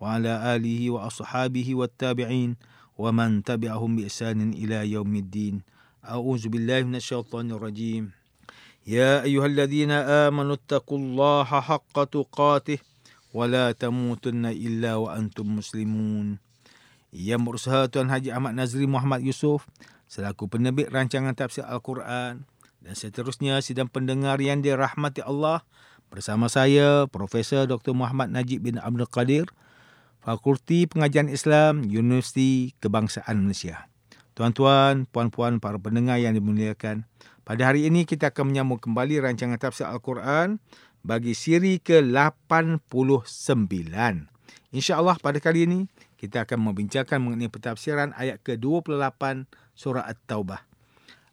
وعلى آله وأصحابه والتابعين ومن تبعهم بإحسان إلى يوم الدين أعوذ بالله من الشيطان الرجيم يا أيها الذين آمنوا اتقوا الله حق تقاته ولا تموتن إلا وأنتم مسلمون Yang berusaha Tuan Haji Ahmad Nazri Muhammad Yusof selaku penerbit rancangan tafsir Al-Quran dan seterusnya sidang pendengar yang dirahmati Allah bersama saya Profesor Dr. Muhammad Najib bin Abdul Qadir Fakulti Pengajian Islam Universiti Kebangsaan Malaysia. Tuan-tuan, puan-puan, para pendengar yang dimuliakan, pada hari ini kita akan menyambung kembali rancangan tafsir Al-Quran bagi siri ke-89. InsyaAllah pada kali ini kita akan membincangkan mengenai pentafsiran ayat ke-28 surah At-Taubah.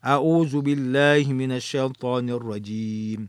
A'udzu billahi minasyaitonir rajim.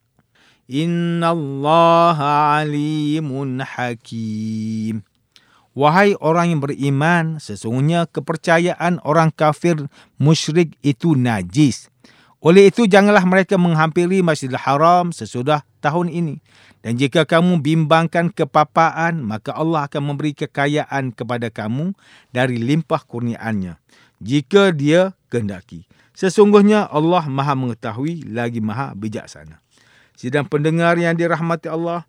Inna Allah alimun hakim. Wahai orang yang beriman, sesungguhnya kepercayaan orang kafir musyrik itu najis. Oleh itu, janganlah mereka menghampiri Masjidil Haram sesudah tahun ini. Dan jika kamu bimbangkan kepapaan, maka Allah akan memberi kekayaan kepada kamu dari limpah kurniaannya. Jika dia kehendaki. Sesungguhnya Allah maha mengetahui lagi maha bijaksana. Sidang pendengar yang dirahmati Allah,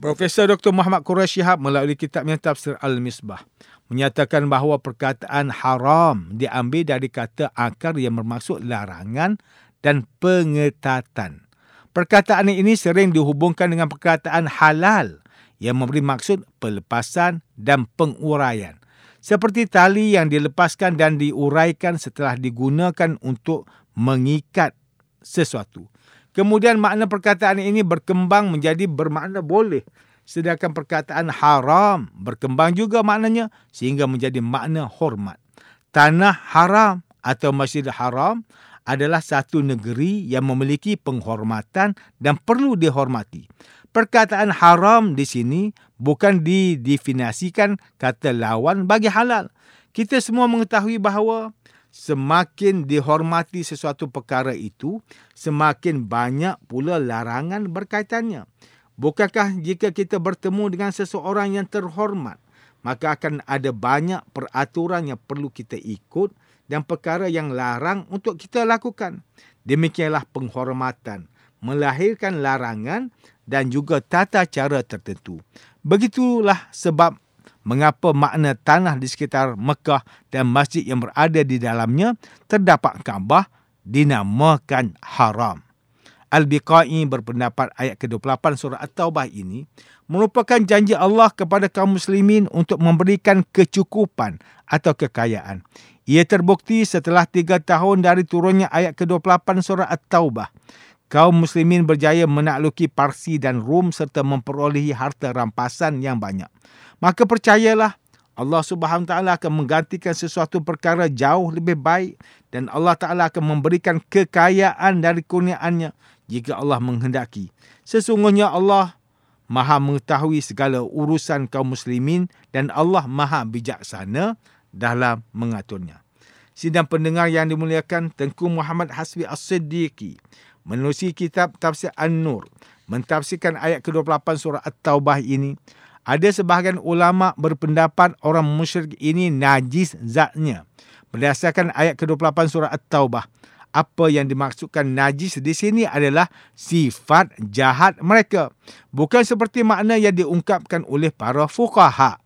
Profesor Dr. Muhammad Quraisy Shihab melalui kitabnya Tafsir Al-Misbah menyatakan bahawa perkataan haram diambil dari kata akar yang bermaksud larangan dan pengetatan. Perkataan ini sering dihubungkan dengan perkataan halal yang memberi maksud pelepasan dan penguraian. Seperti tali yang dilepaskan dan diuraikan setelah digunakan untuk mengikat sesuatu. Kemudian makna perkataan ini berkembang menjadi bermakna boleh. Sedangkan perkataan haram berkembang juga maknanya sehingga menjadi makna hormat. Tanah haram atau masjid haram adalah satu negeri yang memiliki penghormatan dan perlu dihormati. Perkataan haram di sini bukan didefinisikan kata lawan bagi halal. Kita semua mengetahui bahawa semakin dihormati sesuatu perkara itu, semakin banyak pula larangan berkaitannya. Bukankah jika kita bertemu dengan seseorang yang terhormat, maka akan ada banyak peraturan yang perlu kita ikut dan perkara yang larang untuk kita lakukan. Demikianlah penghormatan, melahirkan larangan dan juga tata cara tertentu. Begitulah sebab mengapa makna tanah di sekitar Mekah dan masjid yang berada di dalamnya terdapat Kaabah dinamakan haram. Al-Biqai berpendapat ayat ke-28 surah At-Taubah ini merupakan janji Allah kepada kaum muslimin untuk memberikan kecukupan atau kekayaan. Ia terbukti setelah tiga tahun dari turunnya ayat ke-28 surah At-Taubah. Kaum muslimin berjaya menakluki Parsi dan Rum serta memperolehi harta rampasan yang banyak maka percayalah Allah Subhanahu taala akan menggantikan sesuatu perkara jauh lebih baik dan Allah taala akan memberikan kekayaan dari kurniaannya jika Allah menghendaki. Sesungguhnya Allah Maha mengetahui segala urusan kaum muslimin dan Allah Maha bijaksana dalam mengaturnya. Sidang pendengar yang dimuliakan Tengku Muhammad Hasbi As-Siddiqi menerusi kitab Tafsir An-Nur mentafsirkan ayat ke-28 surah At-Taubah ini ada sebahagian ulama berpendapat orang musyrik ini najis zatnya. Berdasarkan ayat ke-28 surah At-Taubah. Apa yang dimaksudkan najis di sini adalah sifat jahat mereka. Bukan seperti makna yang diungkapkan oleh para fukaha.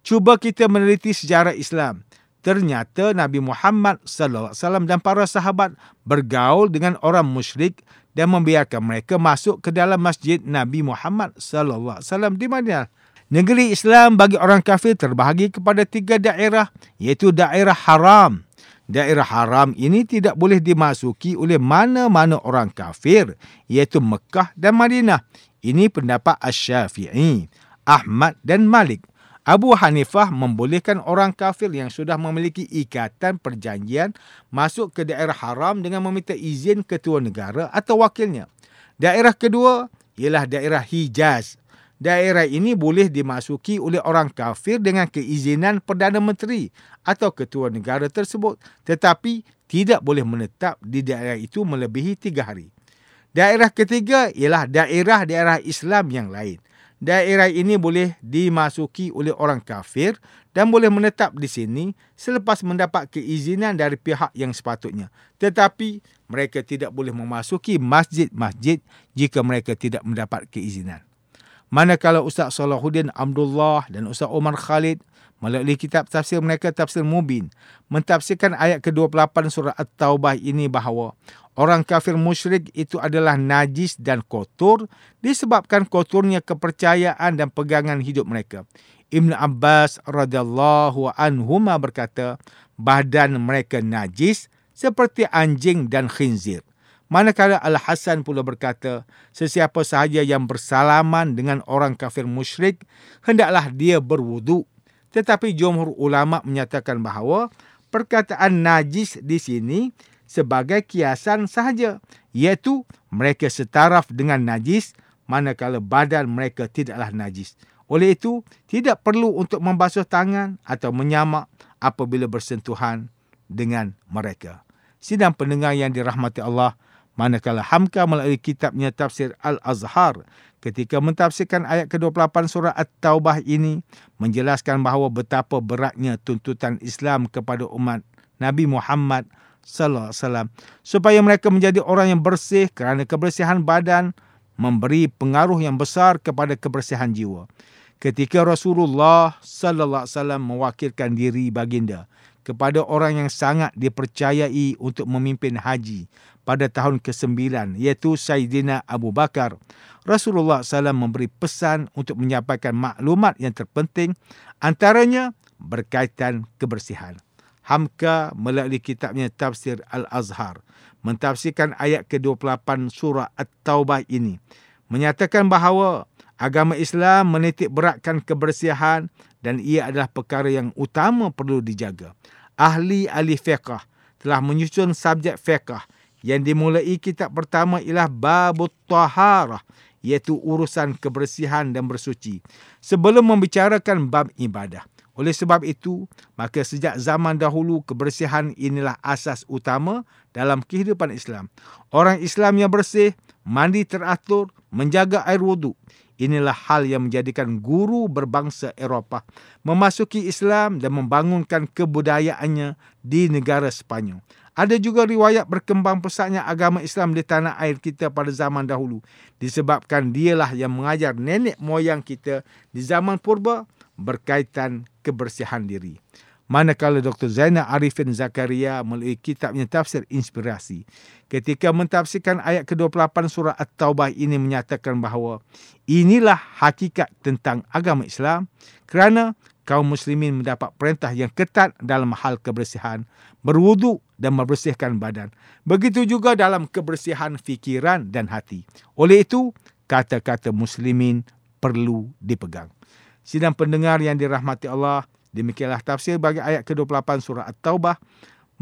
Cuba kita meneliti sejarah Islam. Ternyata Nabi Muhammad sallallahu alaihi wasallam dan para sahabat bergaul dengan orang musyrik dan membiarkan mereka masuk ke dalam masjid Nabi Muhammad sallallahu alaihi wasallam di Madinah. Negeri Islam bagi orang kafir terbahagi kepada tiga daerah iaitu daerah haram. Daerah haram ini tidak boleh dimasuki oleh mana-mana orang kafir iaitu Mekah dan Madinah. Ini pendapat Asy-Syafi'i, Ahmad dan Malik. Abu Hanifah membolehkan orang kafir yang sudah memiliki ikatan perjanjian masuk ke daerah haram dengan meminta izin ketua negara atau wakilnya. Daerah kedua ialah daerah Hijaz daerah ini boleh dimasuki oleh orang kafir dengan keizinan Perdana Menteri atau ketua negara tersebut tetapi tidak boleh menetap di daerah itu melebihi tiga hari. Daerah ketiga ialah daerah-daerah Islam yang lain. Daerah ini boleh dimasuki oleh orang kafir dan boleh menetap di sini selepas mendapat keizinan dari pihak yang sepatutnya. Tetapi mereka tidak boleh memasuki masjid-masjid jika mereka tidak mendapat keizinan. Manakala Ustaz Salahuddin Abdullah dan Ustaz Omar Khalid melalui kitab tafsir mereka Tafsir Mubin mentafsirkan ayat ke-28 surah At-Taubah ini bahawa orang kafir musyrik itu adalah najis dan kotor disebabkan kotornya kepercayaan dan pegangan hidup mereka. Ibn Abbas radhiyallahu anhuma berkata, badan mereka najis seperti anjing dan khinzir. Manakala Al-Hasan pula berkata, sesiapa sahaja yang bersalaman dengan orang kafir musyrik, hendaklah dia berwudu. Tetapi jumhur ulama menyatakan bahawa perkataan najis di sini sebagai kiasan sahaja, iaitu mereka setaraf dengan najis manakala badan mereka tidaklah najis. Oleh itu, tidak perlu untuk membasuh tangan atau menyamak apabila bersentuhan dengan mereka. Sidang pendengar yang dirahmati Allah, Manakala Hamka melalui kitabnya Tafsir Al-Azhar ketika mentafsirkan ayat ke-28 surah At-Taubah ini menjelaskan bahawa betapa beratnya tuntutan Islam kepada umat Nabi Muhammad sallallahu alaihi wasallam supaya mereka menjadi orang yang bersih kerana kebersihan badan memberi pengaruh yang besar kepada kebersihan jiwa. Ketika Rasulullah sallallahu alaihi wasallam mewakilkan diri baginda kepada orang yang sangat dipercayai untuk memimpin haji pada tahun ke-9 iaitu Sayyidina Abu Bakar. Rasulullah SAW memberi pesan untuk menyampaikan maklumat yang terpenting antaranya berkaitan kebersihan. Hamka melalui kitabnya Tafsir Al-Azhar mentafsirkan ayat ke-28 surah At-Taubah ini menyatakan bahawa agama Islam menitik beratkan kebersihan dan ia adalah perkara yang utama perlu dijaga. Ahli-ahli fiqah telah menyusun subjek fiqah yang dimulai kitab pertama ialah Babut Taharah iaitu urusan kebersihan dan bersuci sebelum membicarakan bab ibadah. Oleh sebab itu, maka sejak zaman dahulu kebersihan inilah asas utama dalam kehidupan Islam. Orang Islam yang bersih, mandi teratur, menjaga air wudhu. Inilah hal yang menjadikan guru berbangsa Eropah memasuki Islam dan membangunkan kebudayaannya di negara Sepanyol. Ada juga riwayat berkembang pesatnya agama Islam di tanah air kita pada zaman dahulu. Disebabkan dialah yang mengajar nenek moyang kita di zaman purba berkaitan kebersihan diri. Manakala Dr. Zainal Arifin Zakaria melalui kitabnya Tafsir Inspirasi. Ketika mentafsirkan ayat ke-28 surah At-Taubah ini menyatakan bahawa inilah hakikat tentang agama Islam kerana kaum muslimin mendapat perintah yang ketat dalam hal kebersihan, berwudu dan membersihkan badan. Begitu juga dalam kebersihan fikiran dan hati. Oleh itu, kata-kata muslimin perlu dipegang. Sidang pendengar yang dirahmati Allah, demikianlah tafsir bagi ayat ke-28 surah At-Taubah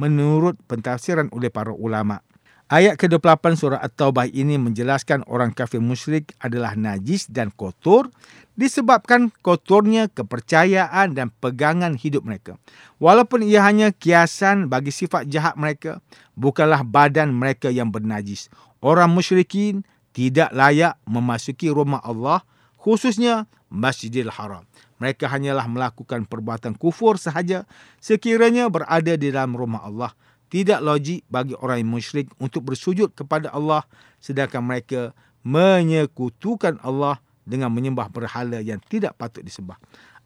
menurut pentafsiran oleh para ulama. Ayat ke-28 surah At-Taubah ini menjelaskan orang kafir musyrik adalah najis dan kotor disebabkan kotornya kepercayaan dan pegangan hidup mereka. Walaupun ia hanya kiasan bagi sifat jahat mereka, bukanlah badan mereka yang bernajis. Orang musyrikin tidak layak memasuki rumah Allah khususnya Masjidil Haram. Mereka hanyalah melakukan perbuatan kufur sahaja sekiranya berada di dalam rumah Allah tidak logik bagi orang yang musyrik untuk bersujud kepada Allah sedangkan mereka menyekutukan Allah dengan menyembah berhala yang tidak patut disembah.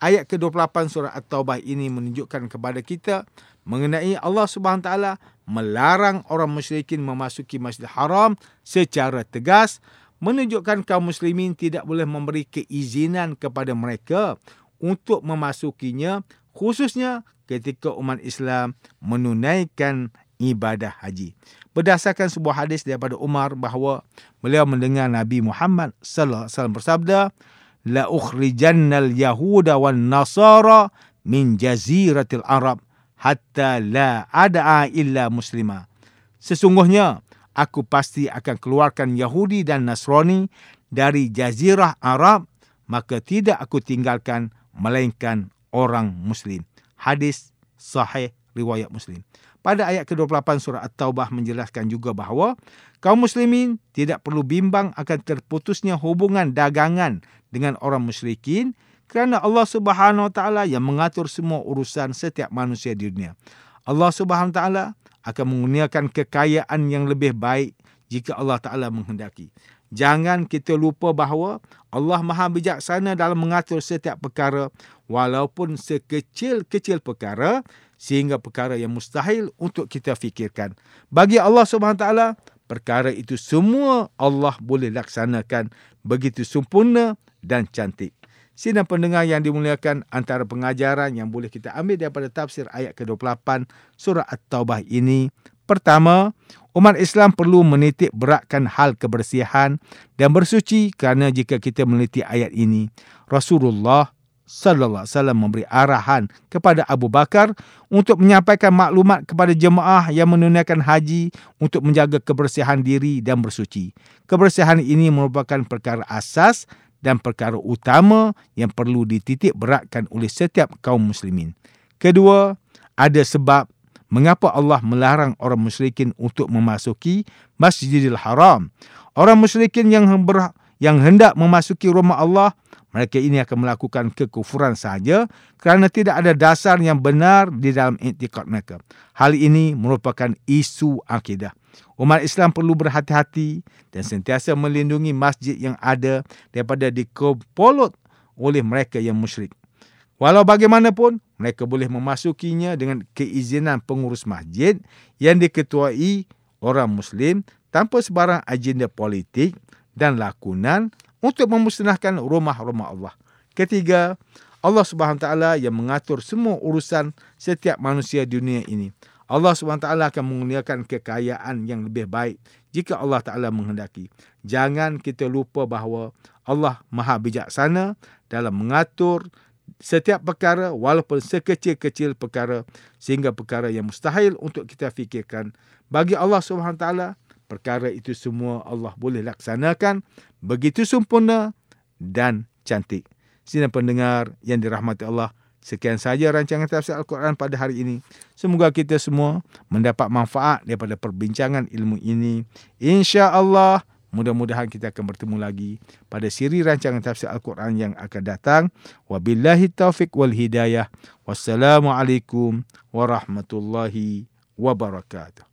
ayat ke-28 surah At-Taubah ini menunjukkan kepada kita mengenai Allah Subhanahu taala melarang orang musyrikin memasuki Masjidil Haram secara tegas menunjukkan kaum muslimin tidak boleh memberi keizinan kepada mereka untuk memasukinya khususnya ketika umat Islam menunaikan ibadah haji. Berdasarkan sebuah hadis daripada Umar bahawa beliau mendengar Nabi Muhammad sallallahu alaihi wasallam bersabda, "La ukhrijannal yahuda wan nasara min jaziratil Arab hatta la ada illa muslima." Sesungguhnya aku pasti akan keluarkan Yahudi dan Nasrani dari jazirah Arab, maka tidak aku tinggalkan melainkan orang Muslim. Hadis sahih riwayat Muslim. Pada ayat ke-28 surah At-Taubah menjelaskan juga bahawa kaum muslimin tidak perlu bimbang akan terputusnya hubungan dagangan dengan orang musyrikin kerana Allah Subhanahu Wa Taala yang mengatur semua urusan setiap manusia di dunia. Allah Subhanahu Wa Taala akan menggunakan kekayaan yang lebih baik jika Allah Ta'ala menghendaki. Jangan kita lupa bahawa Allah Maha Bijaksana dalam mengatur setiap perkara walaupun sekecil-kecil perkara sehingga perkara yang mustahil untuk kita fikirkan. Bagi Allah Subhanahu Taala, perkara itu semua Allah boleh laksanakan begitu sempurna dan cantik. Sidang pendengar yang dimuliakan antara pengajaran yang boleh kita ambil daripada tafsir ayat ke-28 surah At-Taubah ini. Pertama, umat Islam perlu menitik beratkan hal kebersihan dan bersuci kerana jika kita meneliti ayat ini, Rasulullah sallallahu alaihi wasallam memberi arahan kepada Abu Bakar untuk menyampaikan maklumat kepada jemaah yang menunaikan haji untuk menjaga kebersihan diri dan bersuci. Kebersihan ini merupakan perkara asas dan perkara utama yang perlu dititik beratkan oleh setiap kaum muslimin. Kedua, ada sebab mengapa Allah melarang orang musyrikin untuk memasuki Masjidil Haram. Orang musyrikin yang ber, yang hendak memasuki rumah Allah, mereka ini akan melakukan kekufuran sahaja kerana tidak ada dasar yang benar di dalam intikad mereka. Hal ini merupakan isu akidah. Umat Islam perlu berhati-hati dan sentiasa melindungi masjid yang ada daripada dikepolot oleh mereka yang musyrik. Walau bagaimanapun, mereka boleh memasukinya dengan keizinan pengurus masjid yang diketuai orang Muslim tanpa sebarang agenda politik dan lakonan untuk memusnahkan rumah-rumah Allah. Ketiga, Allah Subhanahu taala yang mengatur semua urusan setiap manusia dunia ini. Allah SWT akan menggunakan kekayaan yang lebih baik jika Allah Ta'ala menghendaki. Jangan kita lupa bahawa Allah Maha Bijaksana dalam mengatur setiap perkara walaupun sekecil-kecil perkara sehingga perkara yang mustahil untuk kita fikirkan. Bagi Allah SWT, perkara itu semua Allah boleh laksanakan begitu sempurna dan cantik. Sina pendengar yang dirahmati Allah, Sekian saja rancangan tafsir Al-Quran pada hari ini. Semoga kita semua mendapat manfaat daripada perbincangan ilmu ini. Insya Allah, mudah-mudahan kita akan bertemu lagi pada siri rancangan tafsir Al-Quran yang akan datang. Wabillahi taufiq wal hidayah. Wassalamualaikum warahmatullahi wabarakatuh.